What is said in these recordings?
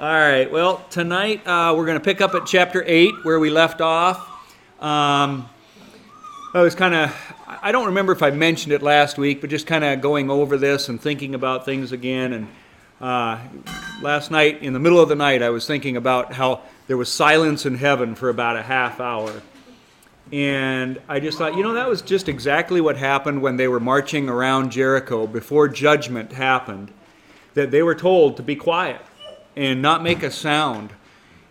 All right. Well, tonight uh, we're going to pick up at chapter 8 where we left off. Um, I was kind of, I don't remember if I mentioned it last week, but just kind of going over this and thinking about things again. And uh, last night, in the middle of the night, I was thinking about how there was silence in heaven for about a half hour. And I just thought, you know, that was just exactly what happened when they were marching around Jericho before judgment happened. That they were told to be quiet and not make a sound.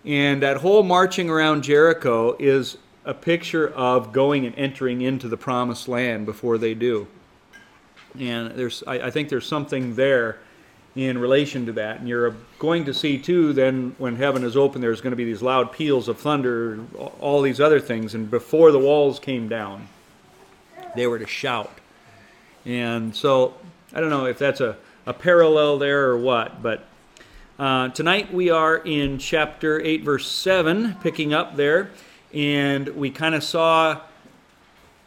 And that whole marching around Jericho is a picture of going and entering into the promised land before they do. And there's, I, I think there's something there in relation to that. And you're going to see, too, then when heaven is open, there's going to be these loud peals of thunder, all these other things. And before the walls came down, they were to shout. And so, I don't know if that's a, a parallel there or what, but uh, tonight we are in chapter 8, verse 7, picking up there, and we kind of saw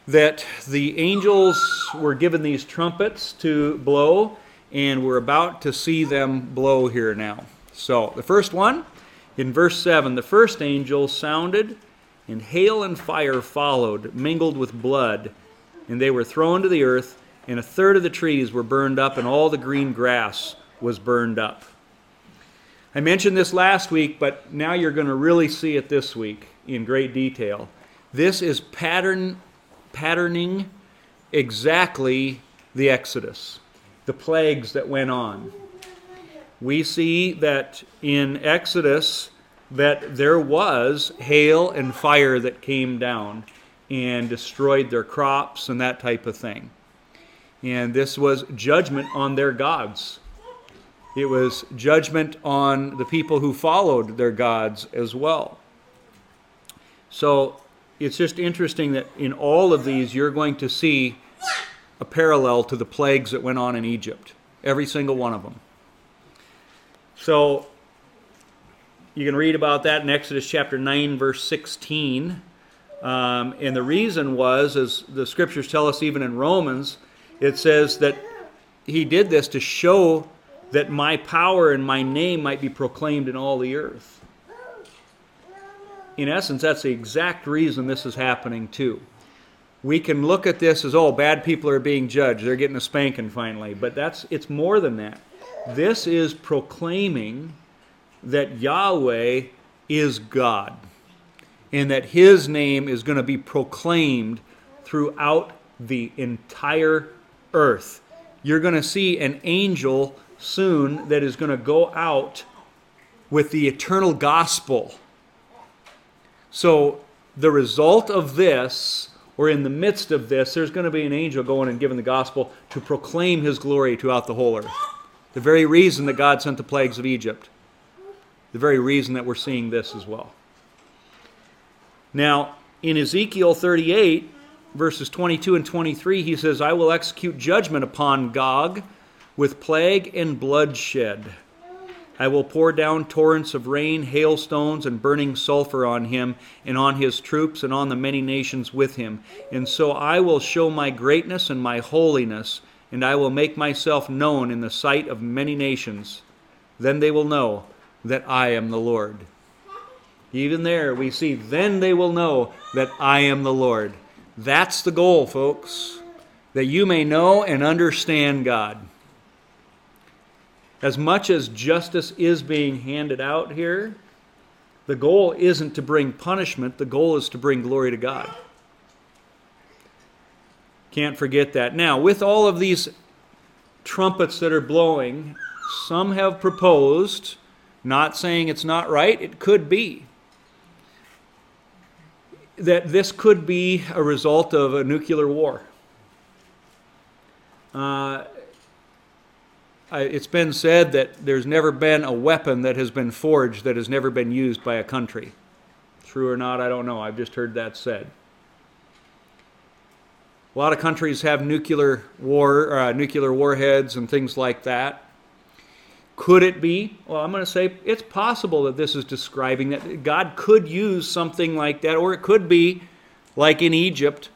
that the angels were given these trumpets to blow, and we're about to see them blow here now. So, the first one, in verse 7, the first angel sounded, and hail and fire followed, mingled with blood, and they were thrown to the earth, and a third of the trees were burned up, and all the green grass was burned up. I mentioned this last week, but now you're going to really see it this week in great detail. This is pattern patterning exactly the Exodus, the plagues that went on. We see that in Exodus that there was hail and fire that came down and destroyed their crops and that type of thing. And this was judgment on their gods. It was judgment on the people who followed their gods as well. So it's just interesting that in all of these, you're going to see a parallel to the plagues that went on in Egypt, every single one of them. So you can read about that in Exodus chapter 9, verse 16. Um, and the reason was, as the scriptures tell us even in Romans, it says that he did this to show that my power and my name might be proclaimed in all the earth. In essence, that's the exact reason this is happening too. We can look at this as, oh, bad people are being judged. They're getting a spanking finally. But that's it's more than that. This is proclaiming that Yahweh is God and that his name is going to be proclaimed throughout the entire earth. You're going to see an angel soon that is going to go out with the eternal gospel. So, the result of this, or in the midst of this, there's going to be an angel going and giving the gospel to proclaim his glory throughout the whole earth. The very reason that God sent the plagues of Egypt. The very reason that we're seeing this as well. Now, in Ezekiel 38, verses 22 and 23, he says, I will execute judgment upon Gog with plague and bloodshed. I will pour down torrents of rain, hailstones, and burning sulfur on him, and on his troops, and on the many nations with him. And so I will show my greatness and my holiness, and I will make myself known in the sight of many nations. Then they will know that I am the Lord. Even there, we see, then they will know that I am the Lord. That's the goal, folks, that you may know and understand God as much as justice is being handed out here, the goal isn't to bring punishment, the goal is to bring glory to God. Can't forget that. Now, with all of these trumpets that are blowing, some have proposed, not saying it's not right, it could be, that this could be a result of a nuclear war. Uh, it's been said that there's never been a weapon that has been forged that has never been used by a country. True or not, I don't know. I've just heard that said. A lot of countries have nuclear war, uh, nuclear warheads and things like that. Could it be? Well, I'm going to say it's possible that this is describing that God could use something like that, or it could be like in Egypt.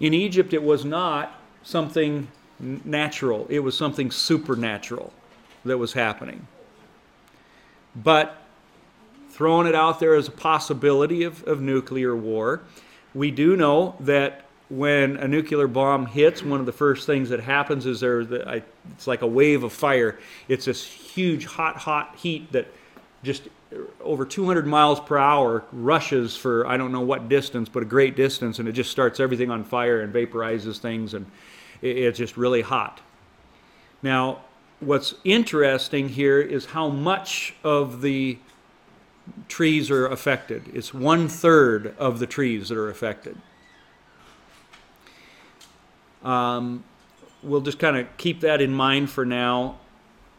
In Egypt, it was not something natural, it was something supernatural that was happening. but throwing it out there as a possibility of, of nuclear war. We do know that when a nuclear bomb hits, one of the first things that happens is there, it's like a wave of fire. It's this huge, hot, hot heat that just over 200 miles per hour rushes for I don't know what distance, but a great distance, and it just starts everything on fire and vaporizes things, and it's just really hot. Now, what's interesting here is how much of the trees are affected. It's one third of the trees that are affected. Um, we'll just kind of keep that in mind for now.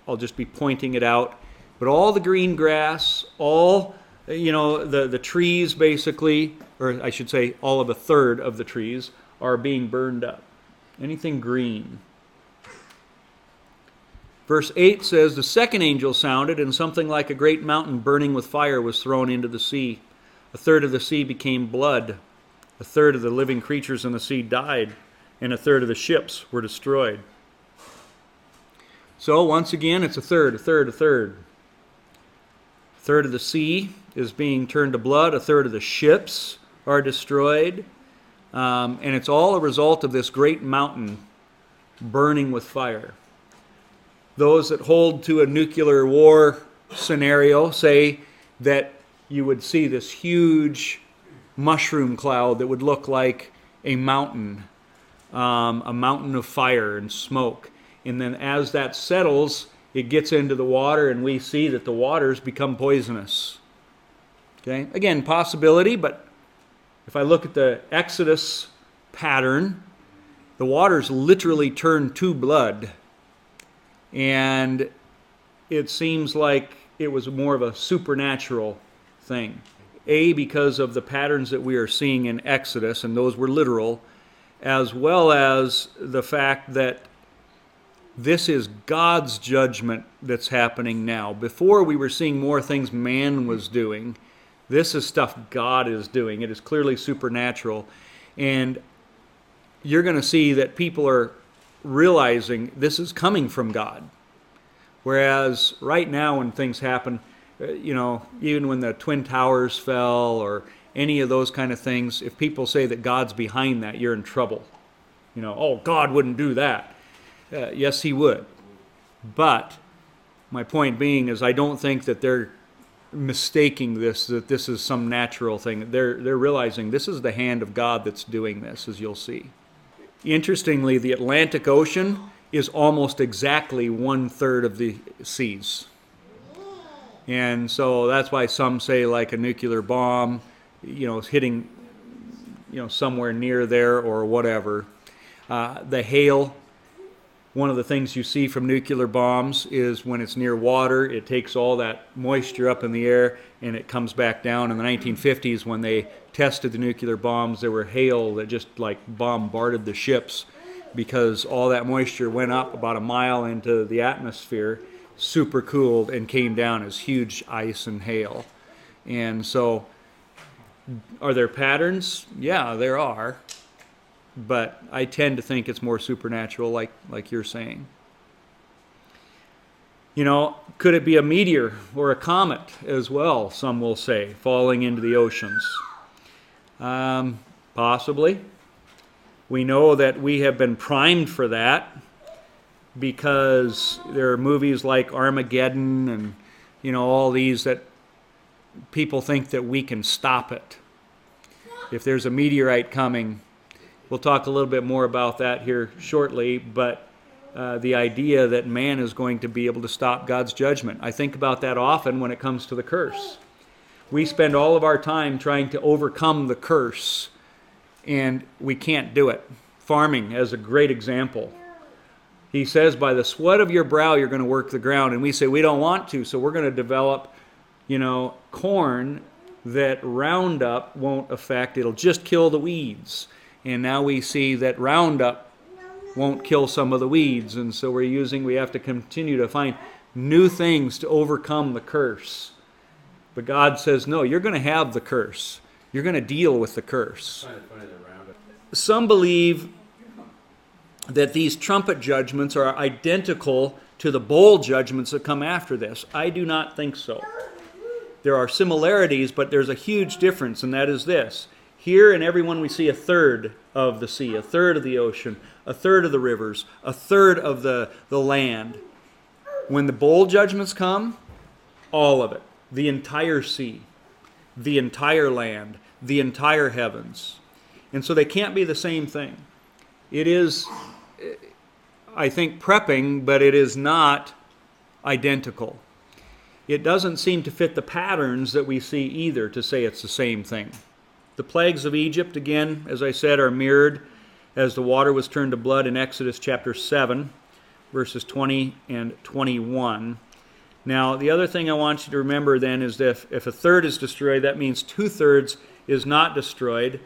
I'll just be pointing it out. But all the green grass, all you know, the, the trees basically, or I should say, all of a third of the trees are being burned up. Anything green. Verse 8 says, The second angel sounded, and something like a great mountain burning with fire was thrown into the sea. A third of the sea became blood. A third of the living creatures in the sea died, and a third of the ships were destroyed. So, once again, it's a third, a third, a third. A third of the sea is being turned to blood, a third of the ships are destroyed, um, and it's all a result of this great mountain burning with fire. Those that hold to a nuclear war scenario say that you would see this huge mushroom cloud that would look like a mountain, um, a mountain of fire and smoke. And then as that settles, it gets into the water, and we see that the waters become poisonous. Okay? Again, possibility, but if I look at the Exodus pattern, the waters literally turn to blood and it seems like it was more of a supernatural thing. A, because of the patterns that we are seeing in Exodus, and those were literal, as well as the fact that this is God's judgment that's happening now. Before we were seeing more things man was doing. This is stuff God is doing. It is clearly supernatural. And you're going to see that people are realizing this is coming from God. Whereas right now, when things happen, uh, you know, even when the Twin Towers fell or any of those kind of things, if people say that God's behind that, you're in trouble. You know, oh, God wouldn't do that. Uh, yes, He would. But my point being is, I don't think that they're mistaking this, that this is some natural thing. They're, they're realizing this is the hand of God that's doing this, as you'll see. Interestingly, the Atlantic Ocean is almost exactly one third of the seas. And so that's why some say like a nuclear bomb, you know, is hitting, you know, somewhere near there or whatever. Uh, the hail, one of the things you see from nuclear bombs is when it's near water, it takes all that moisture up in the air and it comes back down. In the 1950s, when they tested the nuclear bombs, there were hail that just like bombarded the ships because all that moisture went up about a mile into the atmosphere, super cooled, and came down as huge ice and hail. And so, are there patterns? Yeah, there are but I tend to think it's more supernatural, like like you're saying. You know, could it be a meteor or a comet as well? Some will say falling into the oceans. Um, possibly. We know that we have been primed for that because there are movies like Armageddon and you know all these that people think that we can stop it. If there's a meteorite coming, We'll talk a little bit more about that here shortly, but uh, the idea that man is going to be able to stop God's judgment. I think about that often when it comes to the curse. We spend all of our time trying to overcome the curse, and we can't do it. Farming, as a great example. He says, By the sweat of your brow, you're going to work the ground. And we say, We don't want to, so we're going to develop, you know, corn that Roundup won't affect. It'll just kill the weeds. And now we see that Roundup won't kill some of the weeds. And so we're using, we have to continue to find new things to overcome the curse. But God says, no, you're going to have the curse. You're going to deal with the curse. Some believe that these trumpet judgments are identical to the bowl judgments that come after this? I do not think so. There are similarities, but there's a huge difference, and that is this. Here in everyone, we see a third of the sea, a third of the ocean, a third of the rivers, a third of the, the land. When the bowl judgments come, all of it, the entire sea, the entire land, the entire heavens. And so they can't be the same thing. It is, I think, prepping, but it is not identical. It doesn't seem to fit the patterns that we see either to say it's the same thing. The plagues of Egypt, again, as I said, are mirrored as the water was turned to blood in Exodus chapter 7, verses 20 and 21. Now, the other thing I want you to remember then is that if, if a third is destroyed, that means two thirds is not destroyed.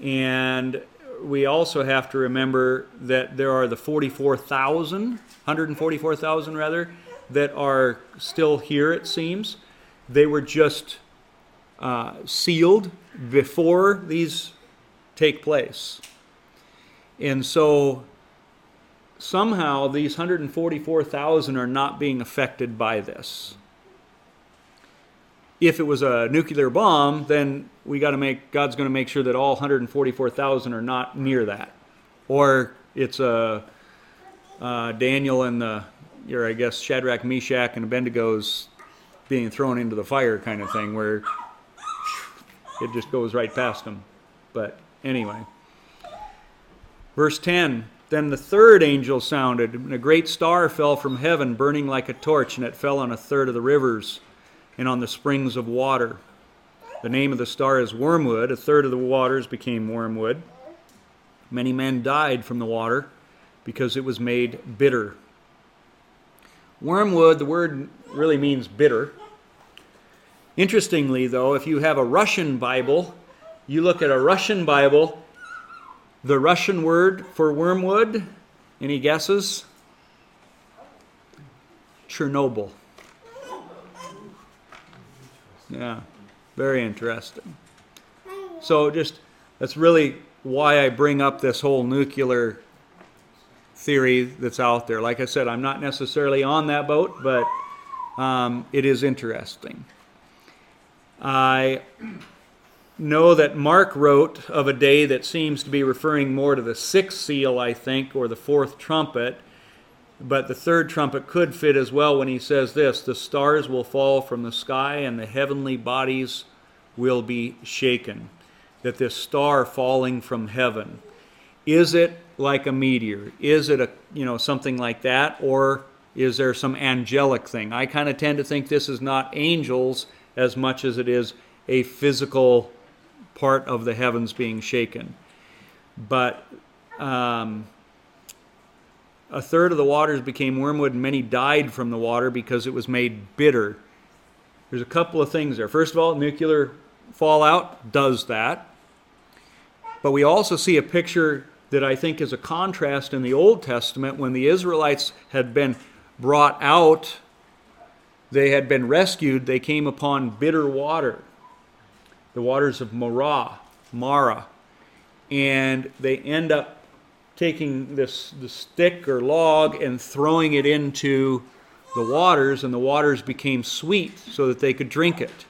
And we also have to remember that there are the 44,000, 144,000 rather, that are still here, it seems. They were just uh, sealed before these take place. And so somehow these 144,000 are not being affected by this. If it was a nuclear bomb, then we got to make God's going to make sure that all 144,000 are not near that, or it's a uh, Daniel and the, or I guess Shadrach, Meshach, and Abednego's being thrown into the fire kind of thing, where it just goes right past them. But anyway, verse 10 then the third angel sounded, and a great star fell from heaven, burning like a torch, and it fell on a third of the rivers and on the springs of water. The name of the star is Wormwood. A third of the waters became wormwood. Many men died from the water because it was made bitter. Wormwood, the word really means bitter. Interestingly, though, if you have a Russian Bible, you look at a Russian Bible, the Russian word for wormwood, any guesses? Chernobyl. Yeah, very interesting. So, just that's really why I bring up this whole nuclear theory that's out there. Like I said, I'm not necessarily on that boat, but um, it is interesting. I know that Mark wrote of a day that seems to be referring more to the sixth seal, I think, or the fourth trumpet. But the third trumpet could fit as well when he says this the stars will fall from the sky and the heavenly bodies will be shaken. That this star falling from heaven. Is it like a meteor? Is it a you know something like that? Or is there some angelic thing? I kind of tend to think this is not angels as much as it is a physical part of the heavens being shaken. But um, a third of the waters became wormwood, and many died from the water because it was made bitter. There's a couple of things there. First of all, nuclear fallout does that. But we also see a picture that I think is a contrast in the Old Testament when the Israelites had been brought out, they had been rescued, they came upon bitter water the waters of Marah, Mara, and they end up taking this the stick or log and throwing it into the waters, and the waters became sweet so that they could drink it.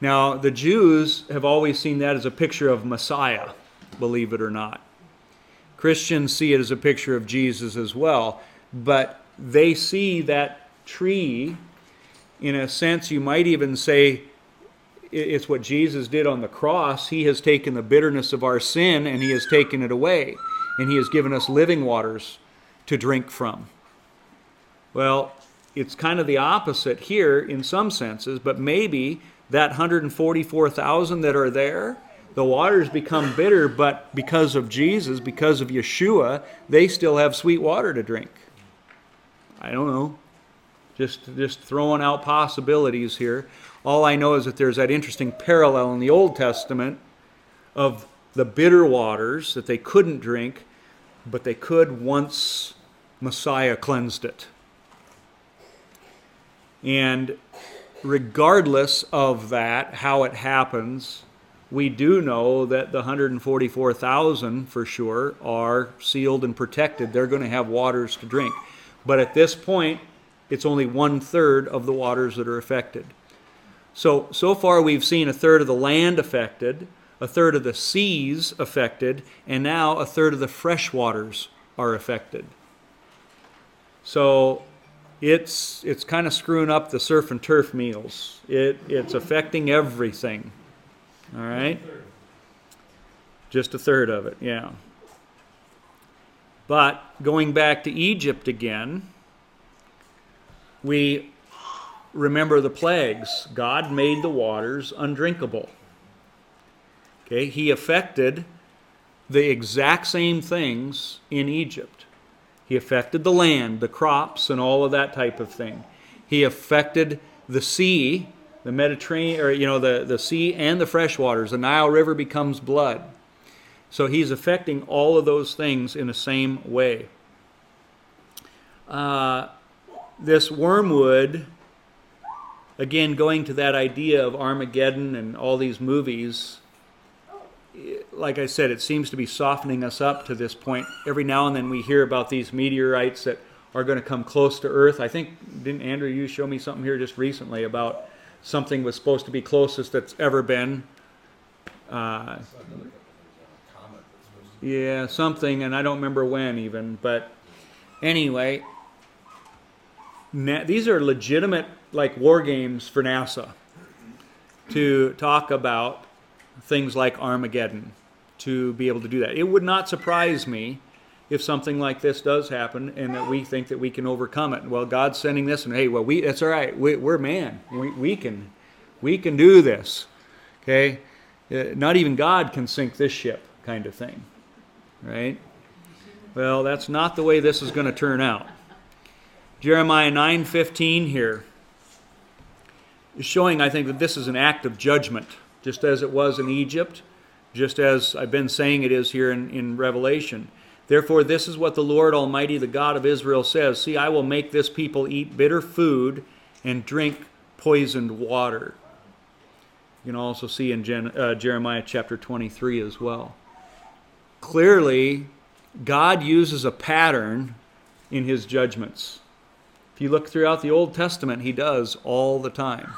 Now, the Jews have always seen that as a picture of Messiah, believe it or not. Christians see it as a picture of Jesus as well, but they see that tree, in a sense, you might even say, it's what Jesus did on the cross. He has taken the bitterness of our sin and He has taken it away. And He has given us living waters to drink from. Well, it's kind of the opposite here in some senses, but maybe that 144,000 that are there, the waters become bitter, but because of Jesus, because of Yeshua, they still have sweet water to drink. I don't know. Just, just throwing out possibilities here. All I know is that there's that interesting parallel in the Old Testament of the bitter waters that they couldn't drink, but they could once Messiah cleansed it. And regardless of that, how it happens, we do know that the 144,000 for sure are sealed and protected. They're going to have waters to drink. But at this point, it's only one third of the waters that are affected. So, so far we've seen a third of the land affected, a third of the seas affected, and now a third of the fresh waters are affected. So it's it's kind of screwing up the surf and turf meals. It it's affecting everything. All right? Just a third of it, yeah. But going back to Egypt again, we remember the plagues. God made the waters undrinkable. Okay, he affected the exact same things in Egypt. He affected the land, the crops, and all of that type of thing. He affected the sea, the Mediterranean, or you know, the, the sea and the fresh waters. The Nile River becomes blood. So he's affecting all of those things in the same way. Uh, this wormwood again, going to that idea of Armageddon and all these movies, like I said, it seems to be softening us up to this point. Every now and then we hear about these meteorites that are going to come close to Earth. I think, didn't Andrew, you show me something here just recently about something was supposed to be closest that's ever been? Uh, yeah, something, and I don't remember when even. But anyway, these are legitimate like war games for NASA to talk about things like Armageddon to be able to do that. It would not surprise me if something like this does happen and that we think that we can overcome it. Well, God's sending this, and hey, well, we that's all right. We, are man. We, we can we can do this. Okay, uh, not even God can sink this ship, kind of thing, right? Well, that's not the way this is going to turn out. Jeremiah 9:15 here is showing, I think, that this is an act of judgment, just as it was in Egypt, just as I've been saying it is here in, in Revelation. Therefore, this is what the Lord Almighty, the God of Israel, says See, I will make this people eat bitter food and drink poisoned water. You can also see in Gen, uh, Jeremiah chapter 23 as well. Clearly, God uses a pattern in his judgments. You look throughout the Old Testament, he does all the time.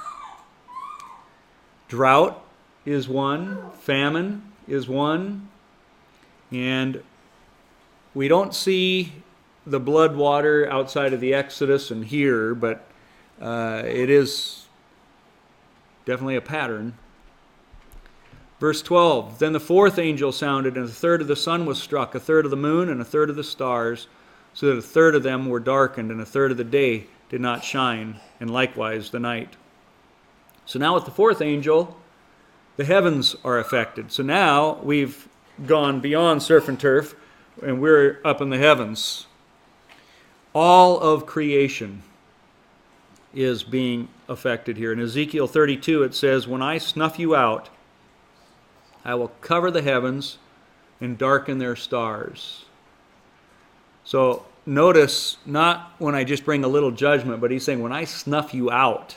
Drought is one, famine is one, and we don't see the blood water outside of the Exodus and here, but uh, it is definitely a pattern. Verse 12 Then the fourth angel sounded, and a third of the sun was struck, a third of the moon, and a third of the stars so that a third of them were darkened, and a third of the day did not shine, and likewise the night. So now with the fourth angel, the heavens are affected. So now we've gone beyond surf and turf, and we're up in the heavens. All of creation is being affected here. In Ezekiel 32, it says, When I snuff you out, I will cover the heavens and darken their stars. So notice not when I just bring a little judgment, but he's saying when I snuff you out,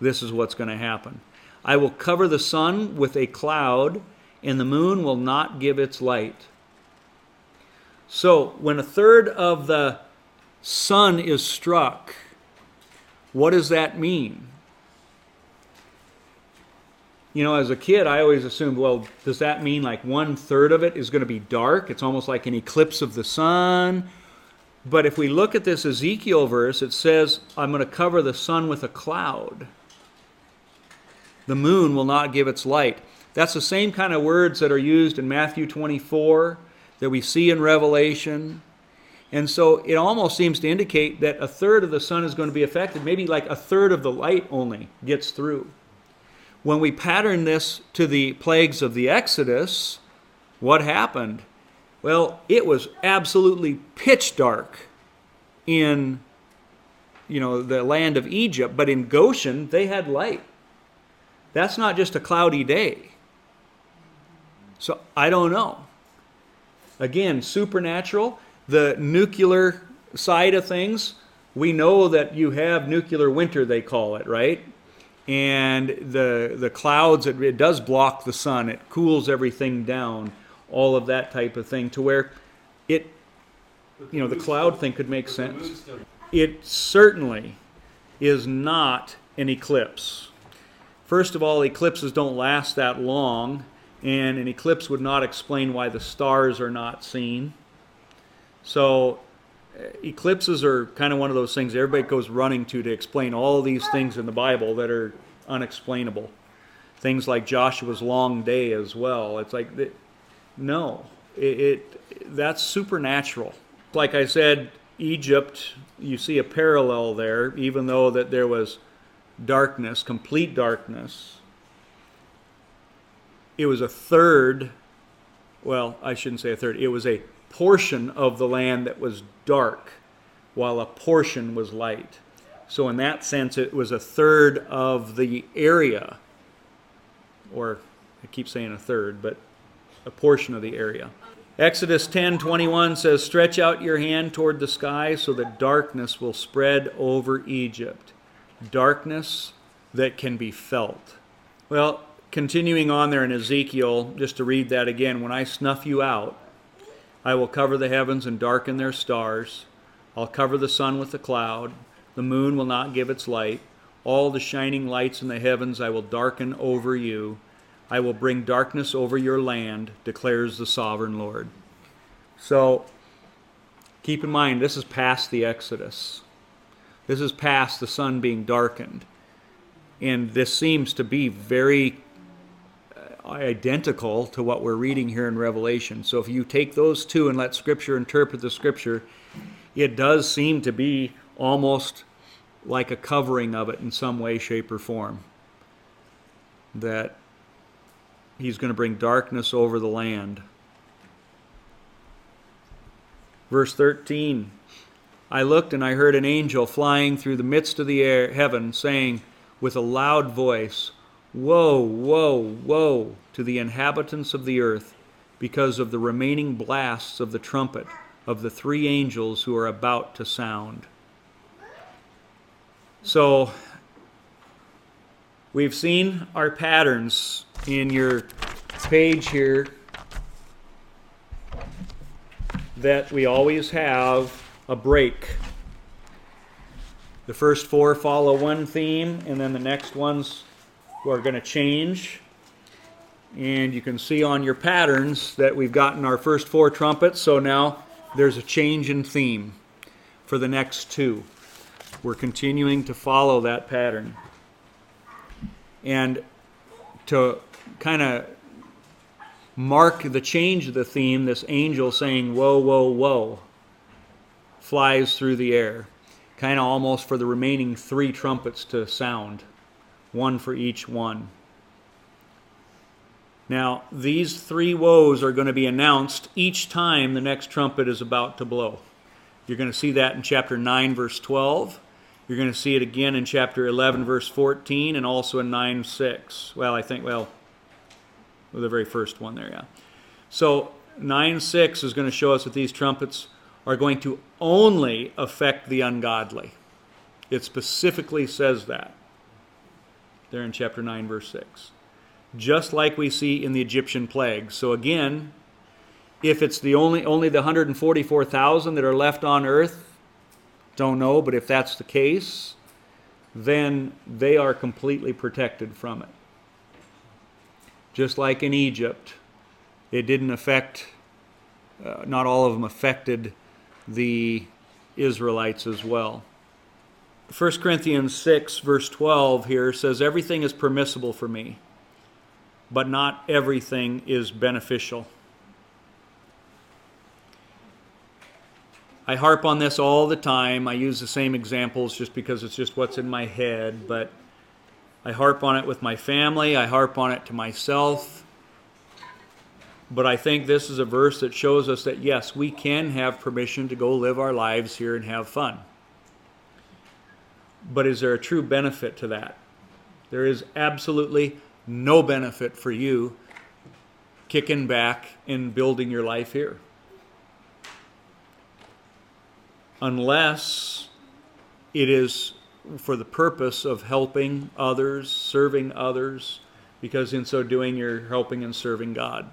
this is what's going to happen. I will cover the sun with a cloud, and the moon will not give its light. So when a third of the sun is struck, what does that mean? You know, as a kid, I always assumed, well, does that mean like one third of it is going to be dark? It's almost like an eclipse of the sun. But if we look at this Ezekiel verse, it says, I'm going to cover the sun with a cloud. The moon will not give its light. That's the same kind of words that are used in Matthew 24 that we see in Revelation. And so it almost seems to indicate that a third of the sun is going to be affected. Maybe like a third of the light only gets through. When we pattern this to the plagues of the Exodus, what happened? Well, it was absolutely pitch dark in you know the land of Egypt, but in Goshen they had light. That's not just a cloudy day. So I don't know. Again, supernatural, the nuclear side of things, we know that you have nuclear winter, they call it, right? And the the clouds it, it does block the sun it cools everything down all of that type of thing to where it you know, the cloud thing could make sense. It certainly is not an eclipse. First of all, eclipses don't last that long, and an eclipse would not explain why the stars are not seen. So, eclipses are kind of one of those things everybody goes running to to explain all these things in the Bible that are unexplainable. Things like Joshua's long day as well. It's like, no, it, it that's supernatural. Like I said, Egypt, you see a parallel there, even though that there was darkness, complete darkness. It was a third, well, I shouldn't say a third, it was a portion of the land that was dark, while a portion was light. So, in that sense, it was a third of the area, or I keep saying a third, but a portion of the area. Exodus 10:21 says, "Stretch out your hand toward the sky so that darkness will spread over Egypt." Darkness that can be felt. Well, continuing on there in Ezekiel, just to read that again, when I snuff you out, I will cover the heavens and darken their stars. I'll cover the sun with a cloud. The moon will not give its light. All the shining lights in the heavens I will darken over you. I will bring darkness over your land, declares the sovereign Lord. So keep in mind, this is past the Exodus. This is past the sun being darkened. And this seems to be very identical to what we're reading here in Revelation. So if you take those two and let Scripture interpret the Scripture, it does seem to be almost like a covering of it in some way, shape, or form. That he's going to bring darkness over the land. Verse 13 I looked and I heard an angel flying through the midst of the air, heaven, saying with a loud voice, Woe, woe, woe to the inhabitants of the earth, because of the remaining blasts of the trumpet of the three angels who are about to sound. So, we've seen our patterns in your page here that we always have a break. The first four follow one theme, and then the next ones are going to change. And you can see on your patterns that we've gotten our first four trumpets, so now there's a change in theme for the next two. We're continuing to follow that pattern. And to kind of mark the change of the theme, this angel saying, Woe, woe, woe, flies through the air, kind of almost for the remaining three trumpets to sound, one for each one. Now, these three woes are going to be announced each time the next trumpet is about to blow. You're going to see that in chapter 9, verse 12. You're going to see it again in chapter 11, verse 14, and also in 9, 6. Well, I think, well, the very first one there, yeah. So 9 6 is going to show us that these trumpets are going to only affect the ungodly. It specifically says that there in chapter 9, verse 6. Just like we see in the Egyptian plague. So again, if it's the only only the 144,000 that are left on earth, don't know, but if that's the case, then they are completely protected from it. Just like in Egypt, it didn't affect, uh, not all of them affected the Israelites as well. 1 Corinthians 6, verse 12 here says, Everything is permissible for me, but not everything is beneficial. I harp on this all the time. I use the same examples just because it's just what's in my head, but I harp on it with my family, I harp on it to myself. But I think this is a verse that shows us that yes, we can have permission to go live our lives here and have fun. But is there a true benefit to that? There is absolutely no benefit for you kicking back and building your life here. Unless it is for the purpose of helping others, serving others, because in so doing you're helping and serving God.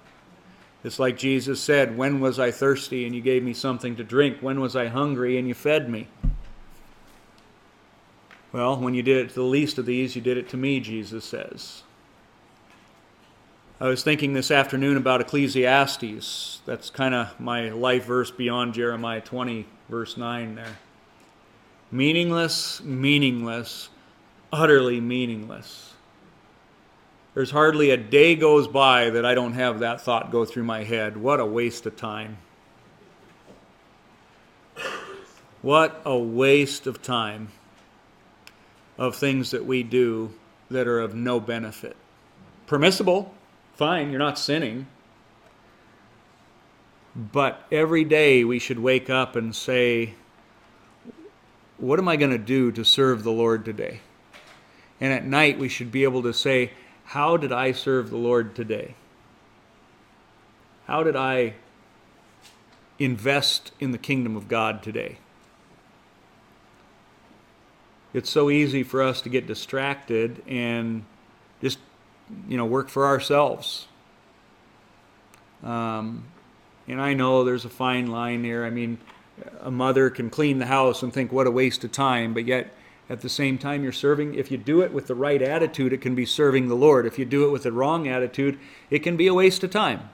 It's like Jesus said, When was I thirsty and you gave me something to drink? When was I hungry and you fed me? Well, when you did it to the least of these, you did it to me, Jesus says. I was thinking this afternoon about Ecclesiastes. That's kind of my life verse beyond Jeremiah 20, verse 9 there. Meaningless, meaningless, utterly meaningless. There's hardly a day goes by that I don't have that thought go through my head. What a waste of time. What a waste of time of things that we do that are of no benefit. Permissible, fine, you're not sinning. But every day we should wake up and say, What am I going to do to serve the Lord today? And at night we should be able to say, How did I serve the Lord today? How did I invest in the kingdom of God today? It's so easy for us to get distracted and just, you know, work for ourselves. Um, and I know there's a fine line there I mean, a mother can clean the house and think, what a waste of time, but yet at the same time, you're serving. If you do it with the right attitude, it can be serving the Lord. If you do it with the wrong attitude, it can be a waste of time.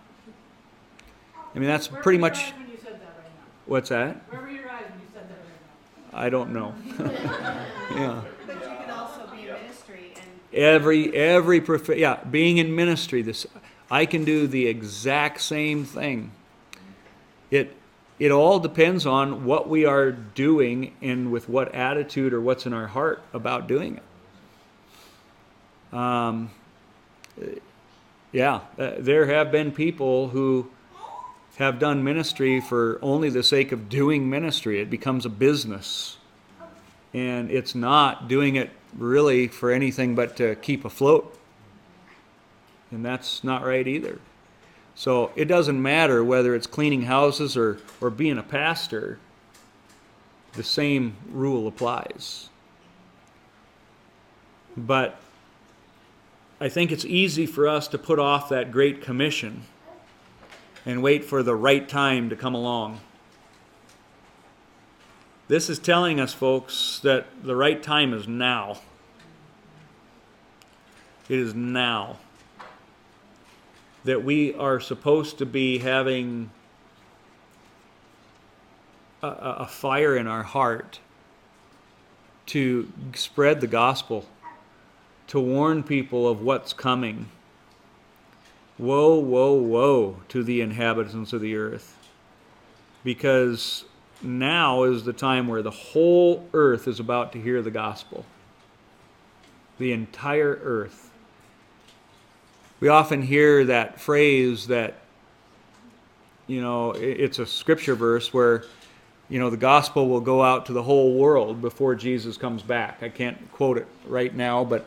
I mean, that's Where pretty much. when you said that right now? What's that? Where were your eyes when you said that right now? I don't know. yeah. But you could also be in ministry and Every every prof- yeah, being in ministry, this I can do the exact same thing. It it all depends on what we are doing and with what attitude or what's in our heart about doing it. Um, yeah, uh, there have been people who have done ministry for only the sake of doing ministry. It becomes a business and it's not doing it really for anything but to keep afloat. And that's not right either. So it doesn't matter whether it's cleaning houses or, or being a pastor, the same rule applies. But I think it's easy for us to put off that great commission and wait for the right time to come along. This is telling us, folks, that the right time is now. It is now. That we are supposed to be having a, a fire in our heart to spread the gospel, to warn people of what's coming. Woe, woe, woe to the inhabitants of the earth. Because now is the time where the whole earth is about to hear the gospel. The entire earth. We often hear that phrase that, you know, it's a scripture verse where, you know, the gospel will go out to the whole world before Jesus comes back. I can't quote it right now, but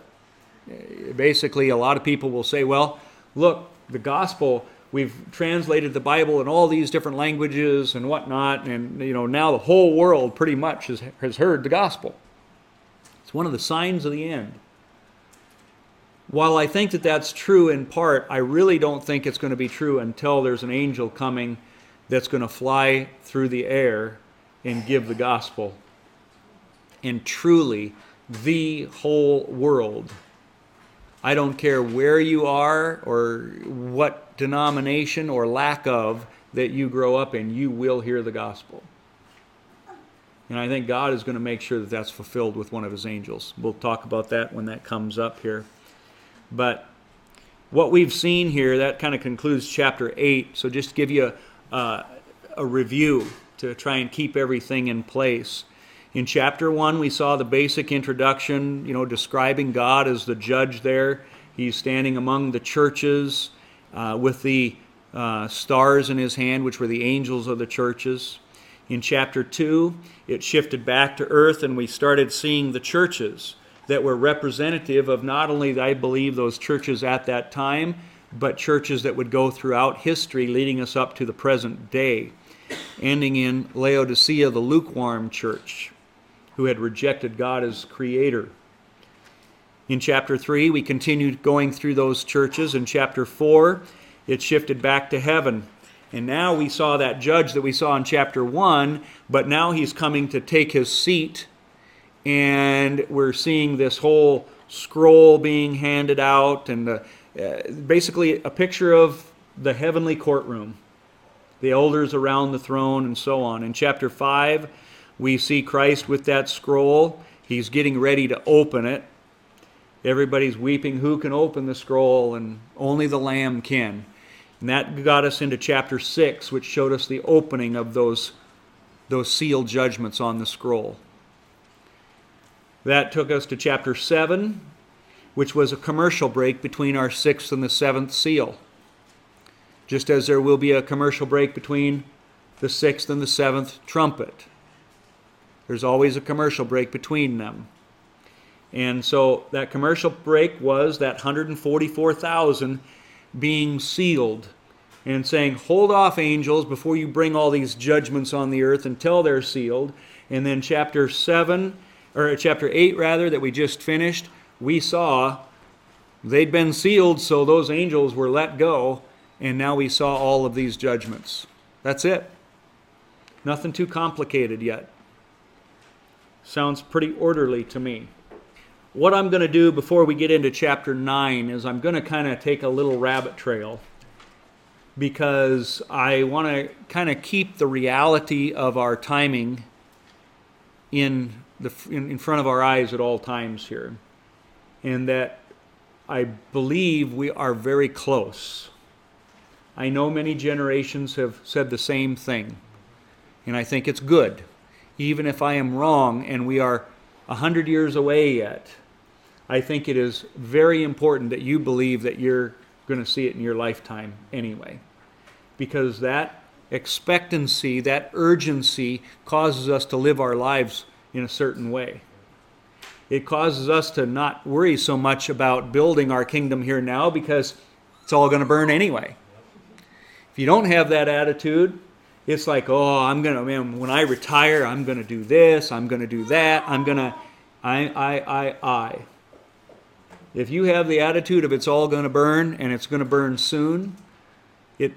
eh, basically, a lot of people will say, well, look, the gospel we've translated the Bible in all these different languages and whatnot, and you know now the whole world pretty much has, has heard the gospel. It's one of the signs of the end. While I think that that's true in part, I really don't think it's going to be true until there's an angel coming that's going to fly through the air and give the gospel. And truly, the whole world. I don't care where you are or what denomination or lack of that you grow up in, you will hear the gospel. And I think God is going to make sure that that's fulfilled with one of his angels. We'll talk about that when that comes up here. But what we've seen here, that kind of concludes chapter 8. So just to give you a, uh, a review to try and keep everything in place. In chapter 1, we saw the basic introduction, you know, describing God as the judge there. He's standing among the churches uh, with the uh, stars in his hand, which were the angels of the churches. In chapter 2, it shifted back to earth, and we started seeing the churches that were representative of not only, I believe, those churches at that time, but churches that would go throughout history, leading us up to the present day, ending in Laodicea, the lukewarm church, who had rejected God as creator. In chapter 3, we continued going through those churches. In chapter 4, it shifted back to heaven. And now we saw that judge that we saw in chapter 1, but now he's coming to take his seat, and we're seeing this whole scroll being handed out, and uh, basically a picture of the heavenly courtroom, the elders around the throne, and so on. In chapter 5, we see Christ with that scroll. He's getting ready to open it. Everybody's weeping, who can open the scroll? And only the Lamb can. And that got us into chapter 6, which showed us the opening of those, those sealed judgments on the scroll. That took us to chapter 7, which was a commercial break between our sixth and the seventh seal. Just as there will be a commercial break between the sixth and the seventh trumpet. There's always a commercial break between them. And so that commercial break was that 144,000 being sealed and saying, Hold off, angels, before you bring all these judgments on the earth until they're sealed. And then chapter 7, or chapter 8, rather, that we just finished, we saw they'd been sealed, so those angels were let go, and now we saw all of these judgments. That's it. Nothing too complicated yet. Sounds pretty orderly to me what I'm going to do before we get into chapter 9 is I'm going to kind of take a little rabbit trail because I want to kind of keep the reality of our timing in, the, in, in front of our eyes at all times here. And that I believe we are very close. I know many generations have said the same thing, and I think it's good, even if I am wrong and we are a hundred years away yet. I think it is very important that you believe that you're going to see it in your lifetime anyway. Because that expectancy, that urgency, causes us to live our lives in a certain way. It causes us to not worry so much about building our kingdom here now because it's all going to burn anyway. If you don't have that attitude, it's like, oh, I'm to, man, when I retire, I'm to do this, I'm to do that, I'm to, I, I, I, I. If you have the attitude of it's all to burn and it's to burn soon, it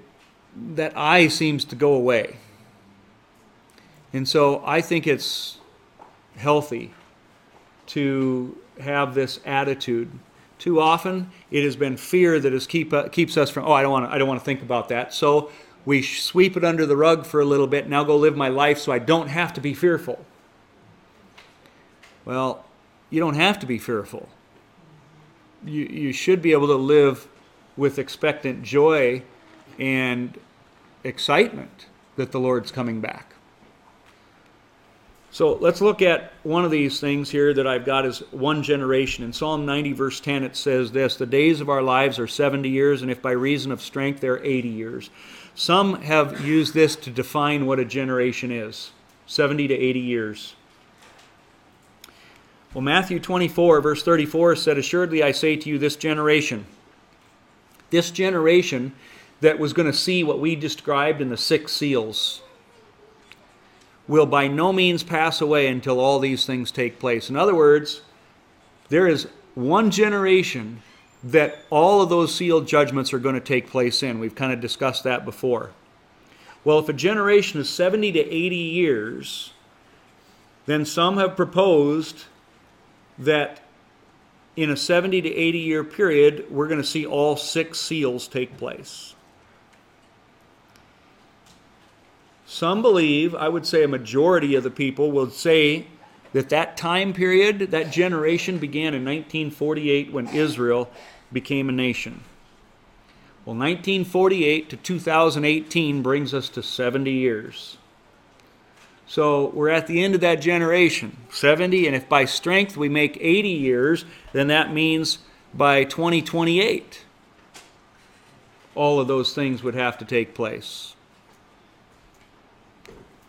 that I seems to go away. And so I think it's healthy to have this attitude. Too often, it has been fear that has keep, uh, keeps us from. Oh, I don't want to. I don't want to think about that. So we sweep it under the rug for a little bit. Now go live my life, so I don't have to be fearful. Well, you don't have to be fearful you, you should be able to live with expectant joy and excitement that the Lord's coming back. So let's look at one of these things here that I've got is one generation. In Psalm 90, verse 10, it says this The days of our lives are 70 years, and if by reason of strength, they're 80 years. Some have used this to define what a generation is 70 to 80 years. Well, Matthew 24, verse 34 said, Assuredly I say to you, this generation, this generation that was going to see what we described in the six seals, will by no means pass away until all these things take place. In other words, there is one generation that all of those sealed judgments are going to take place in. We've kind of discussed that before. Well, if a generation is 70 to 80 years, then some have proposed that in a 70 to 80 year period, we're going to see all six seals take place. Some believe, I would say a majority of the people will say that that time period, that generation began in 1948 when Israel became a nation. Well, 1948 to 2018 brings us to 70 years. So we're at the end of that generation, 70, and if by strength we make 80 years, then that means by 2028, all of those things would have to take place.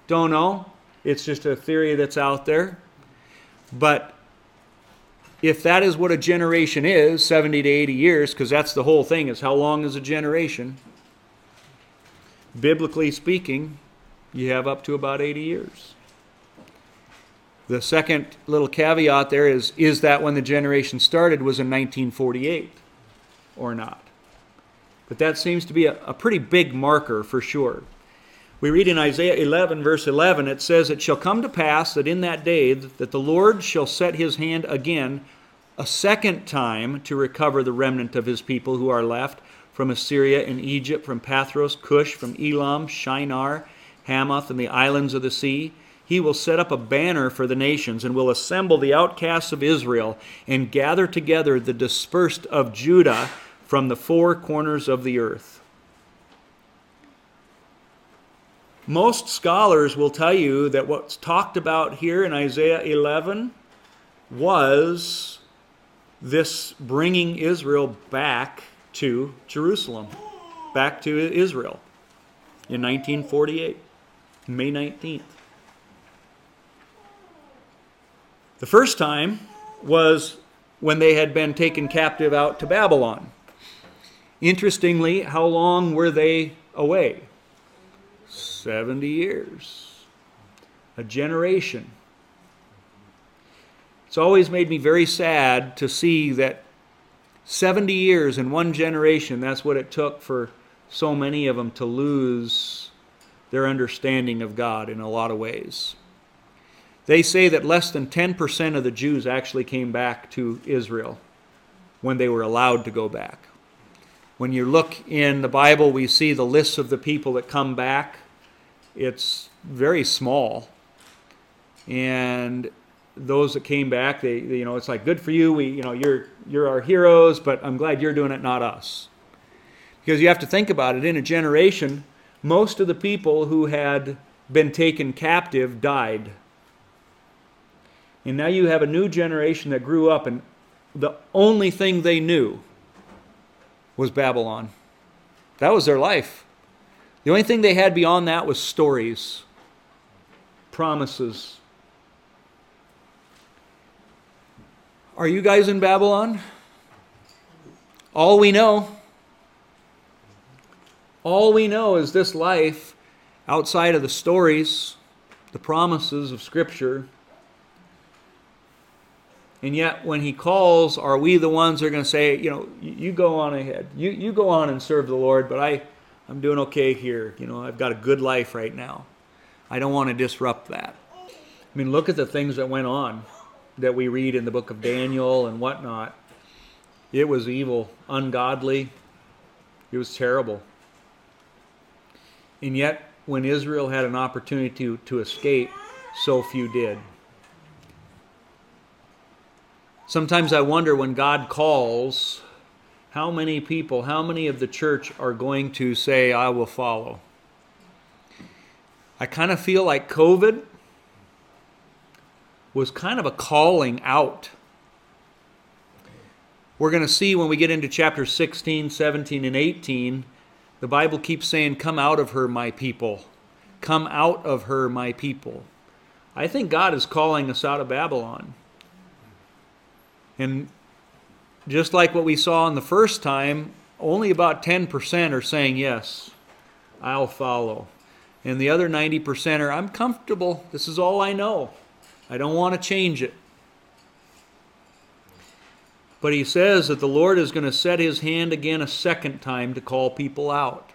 Don't know. It's just a theory that's out there. But if that is what a generation is, 70 to 80 years, because that's the whole thing, is how long is a generation? Biblically speaking, you have up to about 80 years. The second little caveat there is is that when the generation started was in 1948 or not? But that seems to be a, a pretty big marker for sure. We read in Isaiah 11, verse 11, it says, It shall come to pass that in that day that the Lord shall set his hand again a second time to recover the remnant of his people who are left from Assyria and Egypt, from Pathros, Cush, from Elam, Shinar, Hamath, and the islands of the sea. He will set up a banner for the nations and will assemble the outcasts of Israel and gather together the dispersed of Judah from the four corners of the earth. Most scholars will tell you that what's talked about here in Isaiah 11 was this bringing Israel back to Jerusalem, back to Israel in 1948, May 19th. The first time was when they had been taken captive out to Babylon. Interestingly, how long were they away? 70 years. A generation. It's always made me very sad to see that 70 years in one generation, that's what it took for so many of them to lose their understanding of God in a lot of ways. They say that less than 10% of the Jews actually came back to Israel when they were allowed to go back. When you look in the Bible, we see the lists of the people that come back. It's very small. And those that came back, they, they, you know, it's like good for you. We, you know, you're you're our heroes, but I'm glad you're doing it, not us. Because you have to think about it. In a generation, most of the people who had been taken captive died. And now you have a new generation that grew up, and the only thing they knew was Babylon. That was their life. The only thing they had beyond that was stories, promises, Are you guys in Babylon? All we know, all we know is this life outside of the stories, the promises of Scripture. And yet, when he calls, are we the ones that are going to say, you know, you, go on ahead. You, you go on and serve the Lord, but I, I'm doing okay here. You know, I've got a good life right now. I don't want to disrupt that. I mean, look at the things that went on that we read in the book of Daniel and whatnot. It was evil, ungodly, it was terrible. And yet, when Israel had an opportunity to, to escape, so few did. Sometimes I wonder when God calls, how many people, how many of the church are going to say, I will follow? I kind of feel like COVID was kind of a calling out. We're going to see when we get into chapter 16, 17, and 18, the Bible keeps saying, Come out of her, my people. Come out of her, my people. I think God is calling us out of Babylon. And just like what we saw in the first time, only about 10% are saying, Yes, I'll follow. And the other 90% are, I'm comfortable. This is all I know. I don't want to change it. But he says that the Lord is going to set his hand again a second time to call people out.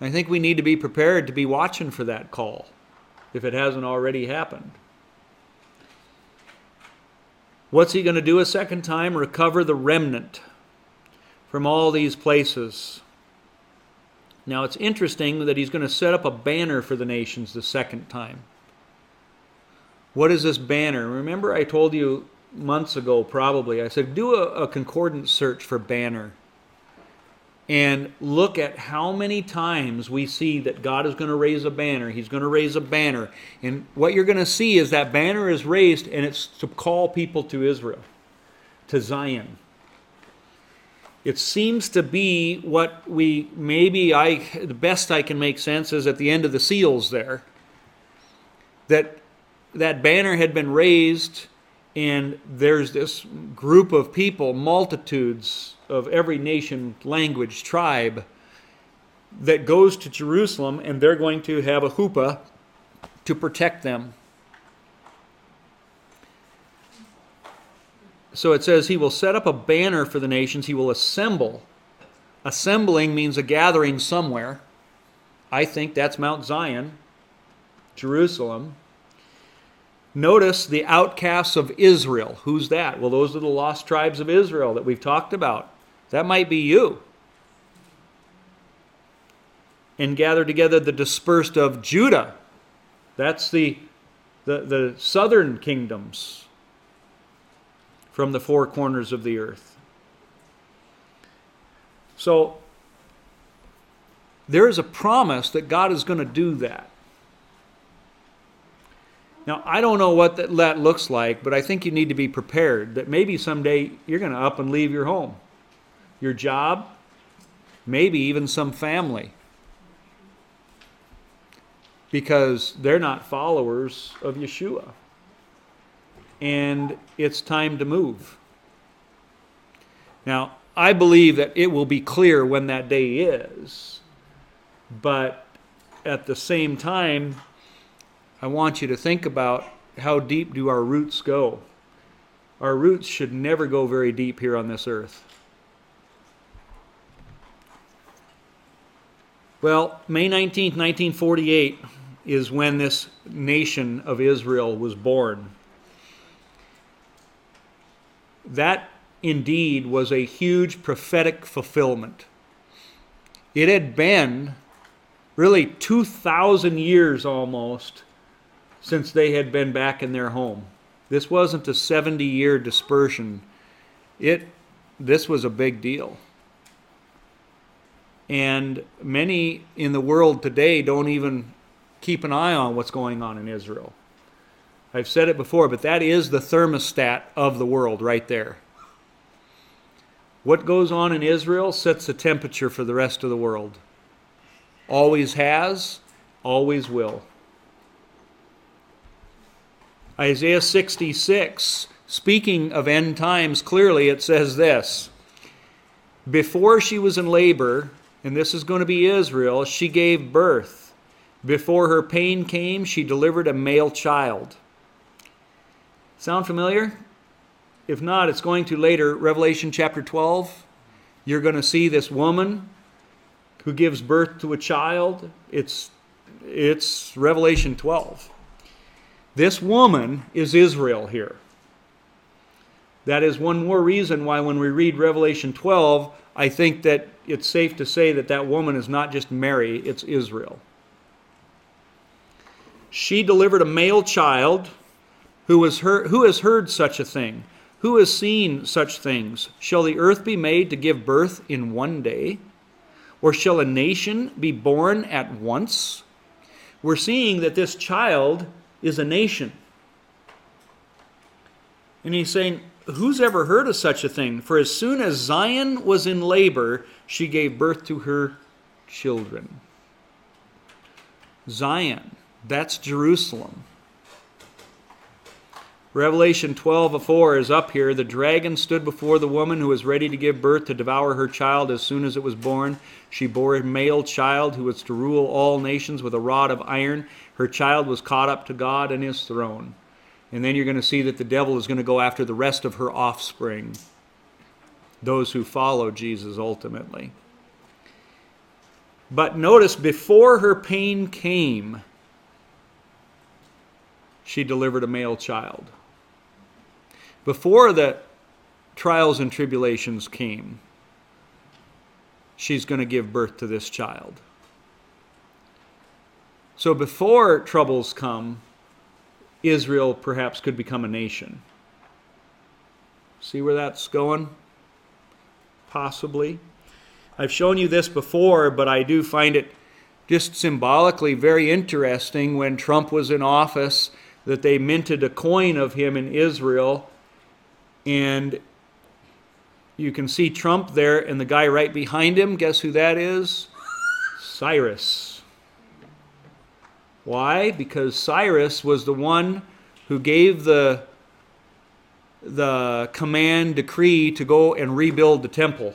I think we need to be prepared to be watching for that call if it hasn't already happened. What's he going to do a second time? Recover the remnant from all these places. Now it's interesting that he's going to set up a banner for the nations the second time. What is this banner? Remember, I told you months ago, probably, I said, do a, a concordance search for banner and look at how many times we see that God is going to raise a banner. He's going to raise a banner. And what you're going to see is that banner is raised and it's to call people to Israel, to Zion. It seems to be what we maybe I the best I can make sense is at the end of the seals there that that banner had been raised, and there's this group of people, multitudes of every nation, language, tribe, that goes to Jerusalem, and they're going to have a chuppah to protect them. So it says, He will set up a banner for the nations, He will assemble assembling means a gathering somewhere. I think that's Mount Zion, Jerusalem. Notice the outcasts of Israel. Who's that? Well, those are the lost tribes of Israel that we've talked about. That might be you. And gather together the dispersed of Judah. That's the, the, the southern kingdoms from the four corners of the earth. So, there is a promise that God is going to do that. Now, I don't know what that, that looks like, but I think you need to be prepared that maybe someday you're going to up and leave your home, your job, maybe even some family. Because they're not followers of Yeshua. And it's time to move. Now, I believe that it will be clear when that day is, but at the same time, I want you to think about how deep do our roots go. Our roots should never go very deep here on this earth. Well, May 19th, 1948 is when this nation of Israel was born. That indeed was a huge prophetic fulfillment. It had been really 2,000 years almost since they had been back in their home. This wasn't a 70 year dispersion. It, this was a big deal. And many in the world today don't even keep an eye on what's going on in Israel. I've said it before, but that is the thermostat of the world right there. What goes on in Israel sets the temperature for the rest of the world. Always has, always will. Isaiah 66, speaking of end times, clearly it says this Before she was in labor, and this is going to be Israel, she gave birth. Before her pain came, she delivered a male child. Sound familiar? If not, it's going to later. Revelation chapter 12. You're going to see this woman who gives birth to a child. It's, it's Revelation 12. This woman is Israel here. That is one more reason why, when we read Revelation 12, I think that it's safe to say that that woman is not just Mary, it's Israel. She delivered a male child who has heard, who has heard such a thing? Who has seen such things? Shall the earth be made to give birth in one day? Or shall a nation be born at once? We're seeing that this child is a nation. And he's saying, Who's ever heard of such a thing? For as soon as Zion was in labor, she gave birth to her children. Zion, that's Jerusalem. Revelation 12 4 is up here. The dragon stood before the woman who was ready to give birth to devour her child as soon as it was born. She bore a male child who was to rule all nations with a rod of iron. Her child was caught up to God and his throne. And then you're going to see that the devil is going to go after the rest of her offspring, those who follow Jesus ultimately. But notice, before her pain came, she delivered a male child. Before the trials and tribulations came, she's going to give birth to this child. So before troubles come, Israel perhaps could become a nation. See where that's going? Possibly. I've shown you this before, but I do find it just symbolically very interesting when Trump was in office that they minted a coin of him in Israel and you can see Trump there and the guy right behind him. Guess who that is? Cyrus. Why? Because Cyrus was the one who gave the, the command decree to go and rebuild the temple.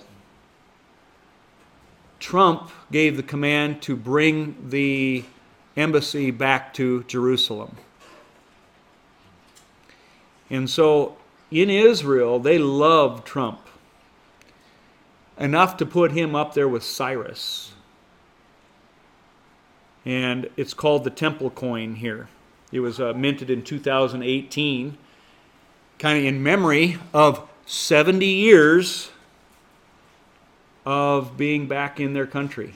Trump gave the command to bring the embassy back to Jerusalem. And so in Israel, they love Trump. enough to put him up there with Cyrus. And it's called the temple coin here. It was uh, minted in 2018, kind of in memory of 70 years of being back in their country.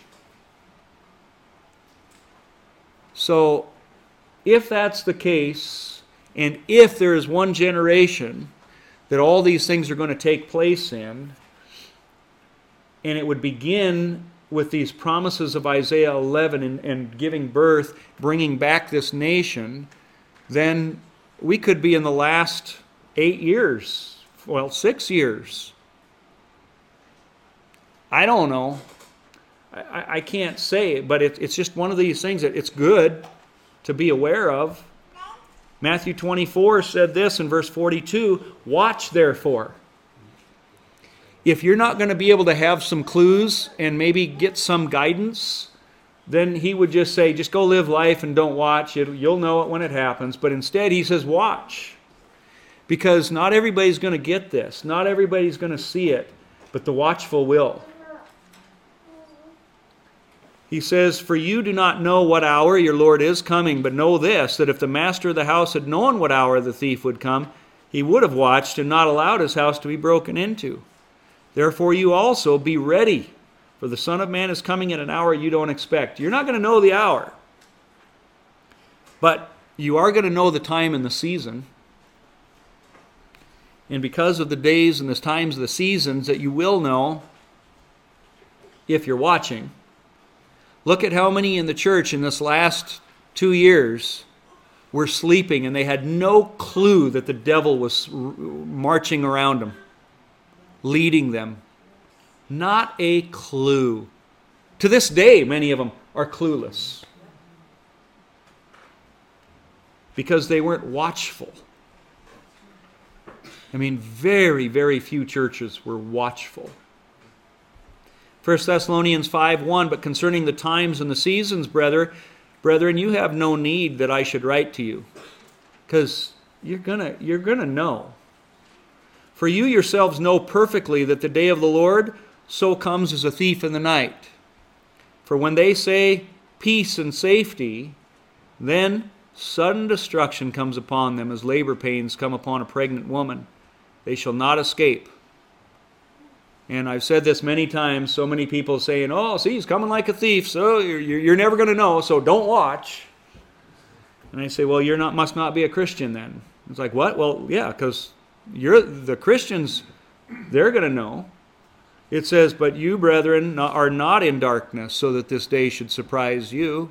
So, if that's the case, and if there is one generation that all these things are going to take place in, and it would begin with these promises of Isaiah 11 and, and giving birth, bringing back this nation, then we could be in the last eight years, well, six years. I don't know. I, I can't say, but it, it's just one of these things that it's good to be aware of. Matthew 24 said this in verse 42 Watch therefore. If you're not going to be able to have some clues and maybe get some guidance, then he would just say, just go live life and don't watch. it you'll know it when it happens. But instead, he says, watch. Because not everybody's going to get this, not everybody's going to see it, but the watchful will. He says, For you do not know what hour your Lord is coming, but know this, that if the master of the house had known what hour the thief would come, he would have watched and not allowed his house to be broken into. Therefore, you also be ready, for the Son of Man is coming at an hour you don't expect. You're not going to know the hour, but you are going to know the time and the season. And because of the days and the times of the seasons that you will know, if you're watching, Look at how many in the church in this last two years were sleeping and they had no clue that the devil was marching around them, leading them. Not a clue. To this day, many of them are clueless because they weren't watchful. I mean, very, very few churches were watchful. 1 Thessalonians 5 1, but concerning the times and the seasons, brother, brethren, you have no need that I should write to you. Because you're gonna you're gonna know. For you yourselves know perfectly that the day of the Lord so comes as a thief in the night. For when they say peace and safety, then sudden destruction comes upon them as labor pains come upon a pregnant woman. They shall not escape. And I've said this many times, so many people saying, oh, see, he's coming like a thief, so you're, you're never going to know, so don't watch. And I say, well, you're not must not be a Christian then. It's like, what? Well, yeah, because you're the Christians, they're going to know. It says, but you, brethren, are not in darkness, so that this day should surprise you.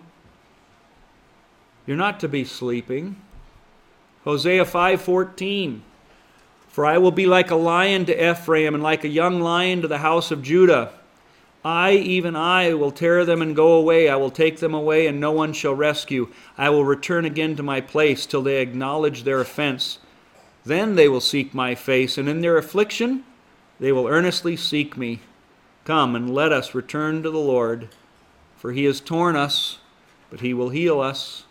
You're not to be sleeping. Hosea 5:14 for I will be like a lion to Ephraim, and like a young lion to the house of Judah. I, even I, will tear them and go away. I will take them away, and no one shall rescue. I will return again to my place till they acknowledge their offense. Then they will seek my face, and in their affliction they will earnestly seek me. Come and let us return to the Lord. For he has torn us, but he will heal us.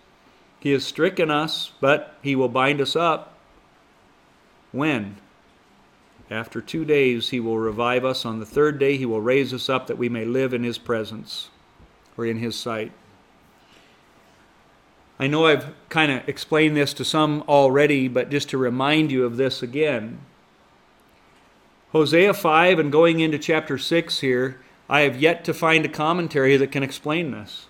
He has stricken us, but he will bind us up. When? After two days, he will revive us. On the third day, he will raise us up that we may live in his presence or in his sight. I know I've kind of explained this to some already, but just to remind you of this again. Hosea 5 and going into chapter 6 here, I have yet to find a commentary that can explain this.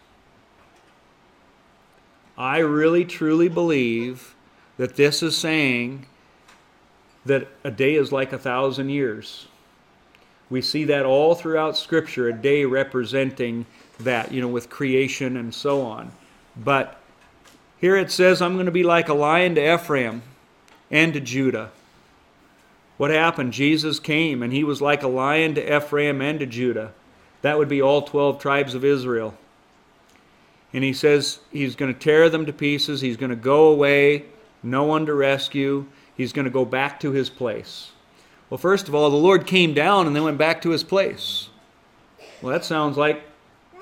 I really truly believe that this is saying that a day is like a thousand years. We see that all throughout Scripture, a day representing that, you know, with creation and so on. But here it says, I'm going to be like a lion to Ephraim and to Judah. What happened? Jesus came and he was like a lion to Ephraim and to Judah. That would be all 12 tribes of Israel. And he says he's going to tear them to pieces. He's going to go away, no one to rescue he's going to go back to his place. Well, first of all, the Lord came down and then went back to his place. Well, that sounds like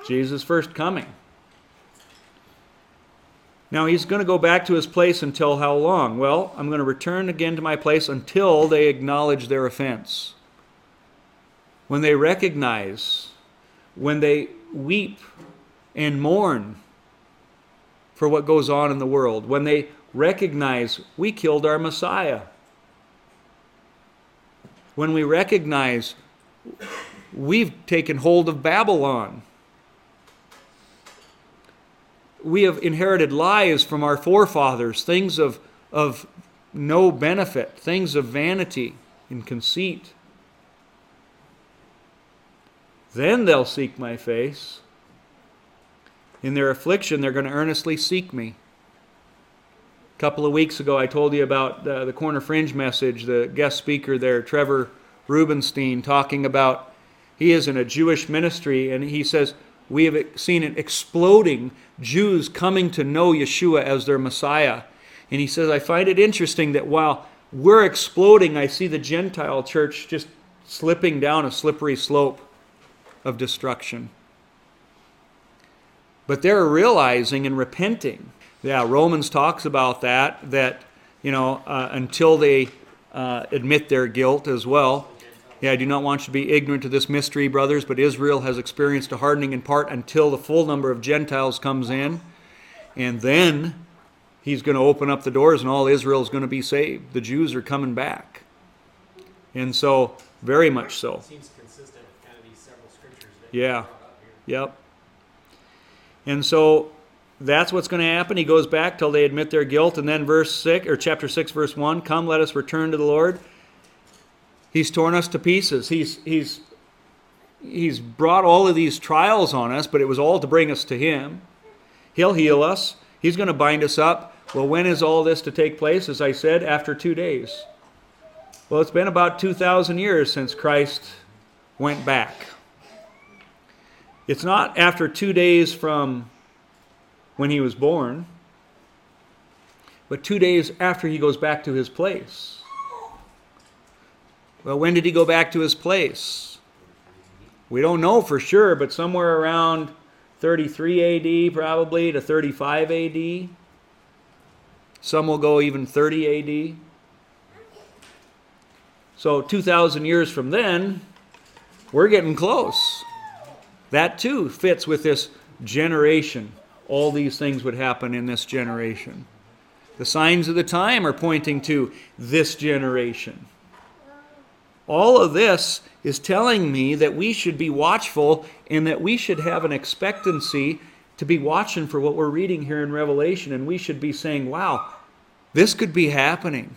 Jesus' first coming. Now, he's going to go back to his place until how long? Well, I'm going to return again to my place until they acknowledge their offense. when they recognize, when they weep and mourn for what goes on in the world, when they recognize we killed our Messiah, when we recognize we've taken hold of Babylon. We have inherited lies from our forefathers, things of, of no benefit, things of vanity and conceit. Then they'll seek my face. In their affliction, they're going to earnestly seek me. A couple of weeks ago, I told you about uh, the Corner Fringe message, the guest speaker there, Trevor Rubenstein, talking about he is in a Jewish ministry, and he says, We have seen it exploding, Jews coming to know Yeshua as their Messiah. And he says, I find it interesting that while we're exploding, I see the Gentile church just slipping down a slippery slope of destruction. But they're realizing and repenting. Yeah, Romans talks about that, that, you know, uh, until they uh, admit their guilt as well. Yeah, I do not want you to be ignorant of this mystery, brothers, but Israel has experienced a hardening in part until the full number of Gentiles comes in. And then he's going to open up the doors and all Israel is going to be saved. The Jews are coming back. And so, very much so. Seems consistent with kind of these several scriptures that Yeah. up here. Yep. And so that's what's going to happen. He goes back till they admit their guilt, and then verse six or chapter six, verse one: "Come, let us return to the Lord." He's torn us to pieces. He's he's he's brought all of these trials on us, but it was all to bring us to Him. He'll heal us. He's going to bind us up. Well, when is all this to take place? As I said, after two days. Well, it's been about 2,000 years since Christ went back. It's not after two days from when he was born, but two days after he goes back to his place. Well, when did he go back to his place? We don't know for sure, but somewhere around 33 AD, probably to 35 AD. Some will go even 30 AD. So 2,000 years from then, we're getting close. That too fits with this generation. All these things would happen in this generation. The signs of the time are pointing to this generation. All of this is telling me that we should be watchful and that we should have an expectancy to be watching for what we're reading here in Revelation. And we should be saying, wow, this could be happening.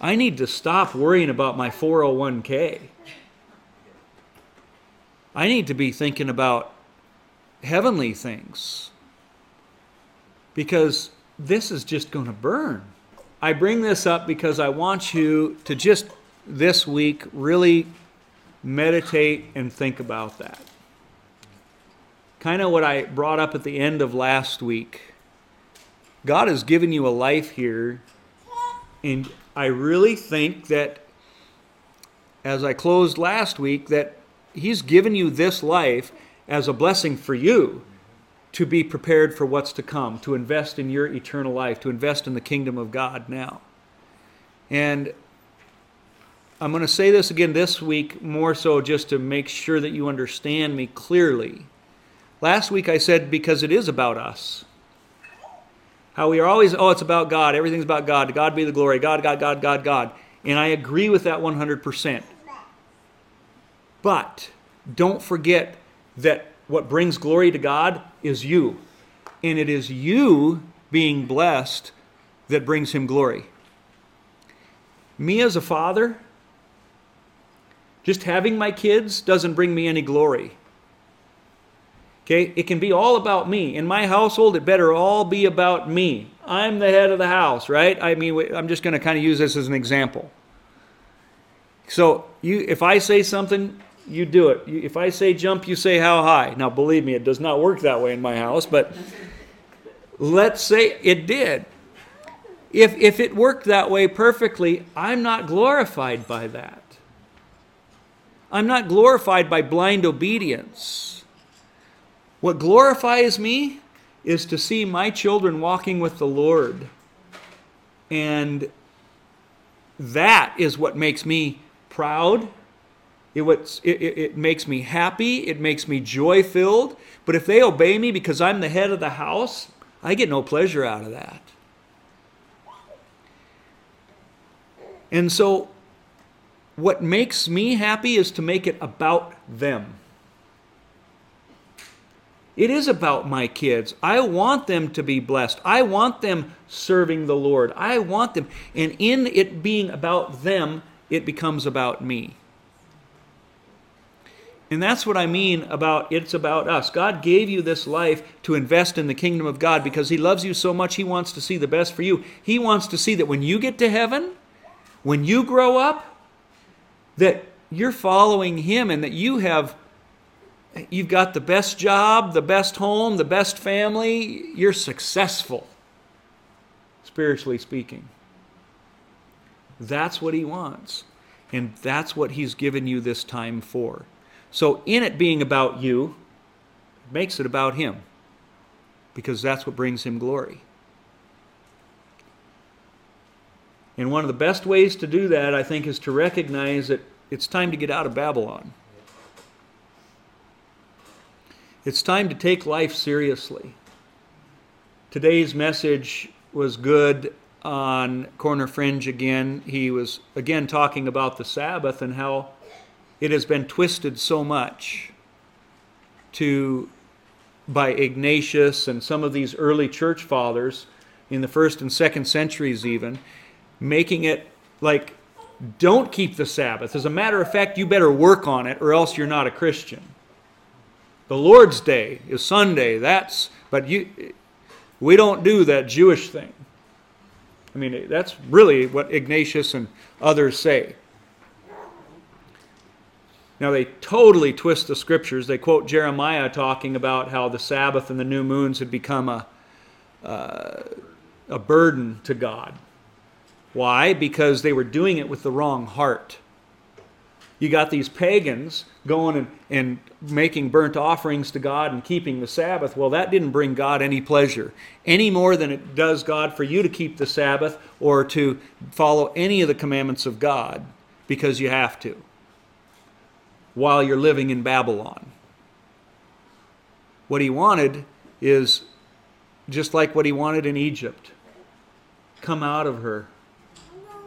I need to stop worrying about my 401k. I need to be thinking about heavenly things because this is just going to burn. I bring this up because I want you to just this week really meditate and think about that. Kind of what I brought up at the end of last week. God has given you a life here, and I really think that, as I closed last week, that He's given you this life as a blessing for you to be prepared for what's to come, to invest in your eternal life, to invest in the kingdom of God now. And I'm going to say this again this week, more so just to make sure that you understand me clearly. Last week I said because it is about us. How we are always, oh, it's about God. Everything's about God. God be the glory. God, God, God, God, God. And I agree with that 100%. But don't forget that what brings glory to God is you. And it is you being blessed that brings him glory. Me as a father, just having my kids doesn't bring me any glory. Okay? It can be all about me. In my household, it better all be about me. I'm the head of the house, right? I mean, I'm just going to kind of use this as an example. So, you if I say something, you do it. If I say jump, you say how high. Now, believe me, it does not work that way in my house, but let's say it did. If, if it worked that way perfectly, I'm not glorified by that. I'm not glorified by blind obedience. What glorifies me is to see my children walking with the Lord. And that is what makes me proud. It, it, it makes me happy. It makes me joy filled. But if they obey me because I'm the head of the house, I get no pleasure out of that. And so, what makes me happy is to make it about them. It is about my kids. I want them to be blessed. I want them serving the Lord. I want them. And in it being about them, it becomes about me. And that's what I mean about it's about us. God gave you this life to invest in the kingdom of God because He loves you so much, He wants to see the best for you. He wants to see that when you get to heaven, when you grow up, that you're following Him and that you have you've got the best job, the best home, the best family, you're successful, spiritually speaking. That's what He wants. And that's what He's given you this time for. So, in it being about you, makes it about Him because that's what brings Him glory. And one of the best ways to do that, I think, is to recognize that it's time to get out of Babylon. It's time to take life seriously. Today's message was good on Corner Fringe again. He was again talking about the Sabbath and how it has been twisted so much to by Ignatius and some of these early church fathers in the first and second centuries even making it like don't keep the Sabbath. As a matter of fact, you better work on it or else you're not a Christian. The Lord's Day is Sunday. That's but you we don't do that Jewish thing. I mean, that's really what Ignatius and others say. Now, they totally twist the scriptures. They quote Jeremiah talking about how the Sabbath and the new moons had become a, uh, a burden to God. Why? Because they were doing it with the wrong heart. You got these pagans going and, and making burnt offerings to God and keeping the Sabbath. Well, that didn't bring God any pleasure, any more than it does God for you to keep the Sabbath or to follow any of the commandments of God because you have to while you're living in Babylon. What he wanted is just like what he wanted in Egypt come out of her.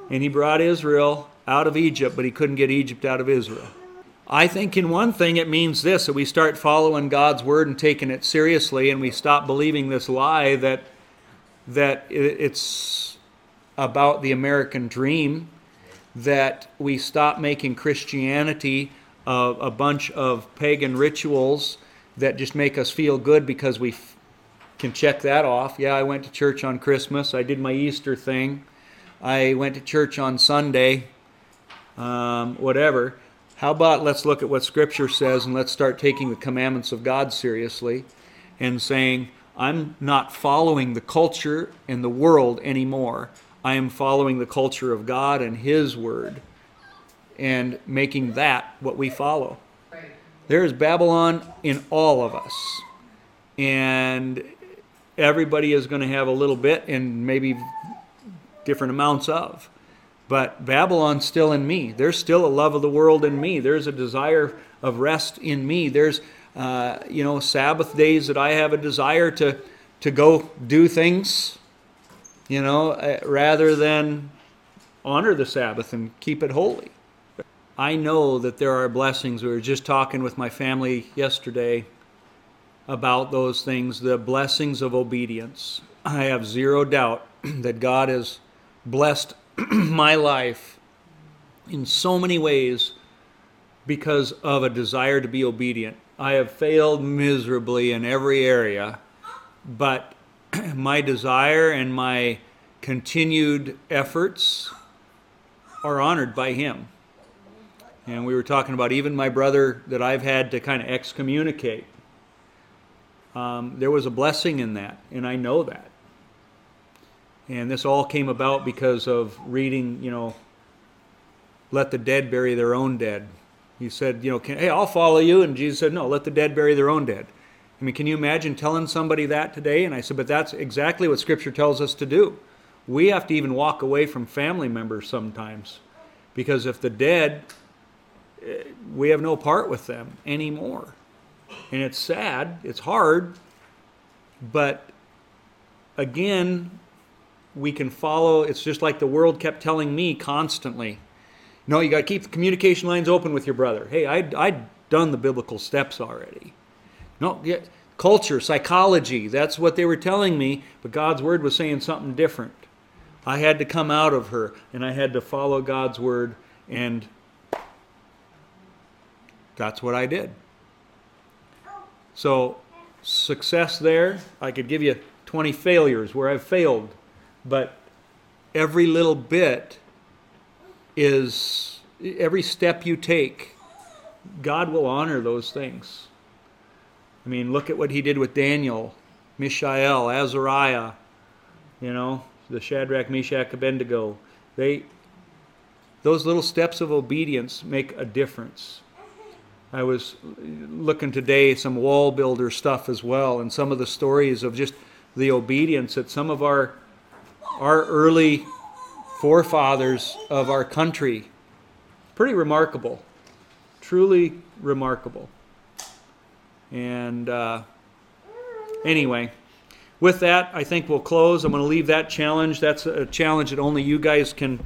And he brought Israel out of Egypt, but he couldn't get Egypt out of Israel. I think in one thing it means this that we start following God's word and taking it seriously, and we stop believing this lie that that it's about the American dream, that we stop making Christianity a, a bunch of pagan rituals that just make us feel good because we f- can check that off. Yeah, I went to church on Christmas. I did my Easter thing. I went to church on Sunday. Um, whatever. How about let's look at what Scripture says and let's start taking the commandments of God seriously and saying, I'm not following the culture and the world anymore. I am following the culture of God and His Word and making that what we follow. There is Babylon in all of us. And everybody is going to have a little bit and maybe different amounts of. But Babylon's still in me. There's still a love of the world in me. There's a desire of rest in me. There's, uh, you know, Sabbath days that I have a desire to, to go do things, you know, uh, rather than honor the Sabbath and keep it holy. I know that there are blessings. We were just talking with my family yesterday about those things, the blessings of obedience. I have zero doubt that God has blessed my life in so many ways because of a desire to be obedient. I have failed miserably in every area, but my desire and my continued efforts are honored by Him. And we were talking about even my brother that I've had to kind of excommunicate. Um, there was a blessing in that, and I know that. And this all came about because of reading, you know, let the dead bury their own dead. He said, you know, can, hey, I'll follow you. And Jesus said, no, let the dead bury their own dead. I mean, can you imagine telling somebody that today? And I said, but that's exactly what Scripture tells us to do. We have to even walk away from family members sometimes. Because if the dead eh, we have no part with them anymore. And it's sad, it's hard, but again, we can follow. It's just like the world kept telling me constantly. No, you got to keep the communication lines open with your brother. Hey, I'd, I'd done the biblical steps already. No, yeah, culture, psychology, that's what they were telling me, but God's word was saying something different. I had to come out of her and I had to follow God's word, and that's what I did. So, success there, I could give you 20 failures where I've failed, but every little bit is every step you take, God will honor those things. I mean, look at what he did with Daniel, Mishael, Azariah, you know, the Shadrach, Meshach, Abednego. They, those little steps of obedience make a difference. I was looking today some wall builder stuff as well, and some of the stories of just the obedience that some of our our early forefathers of our country. Pretty remarkable, truly remarkable. And uh, anyway, with that, I think we'll close. I'm going to leave that challenge. That's a challenge that only you guys can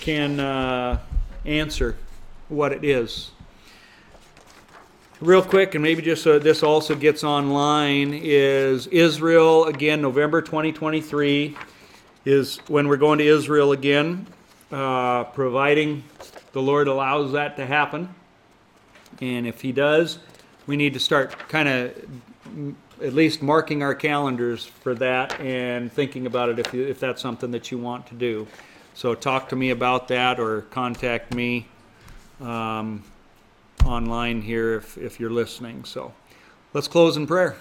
can uh, answer what it is. Real quick, and maybe just so this also gets online, is Israel again, November 2023 is when we're going to Israel again, uh, providing the Lord allows that to happen. And if He does, we need to start kind of at least marking our calendars for that and thinking about it if, you, if that's something that you want to do. So talk to me about that or contact me um, online here if, if you're listening. So let's close in prayer.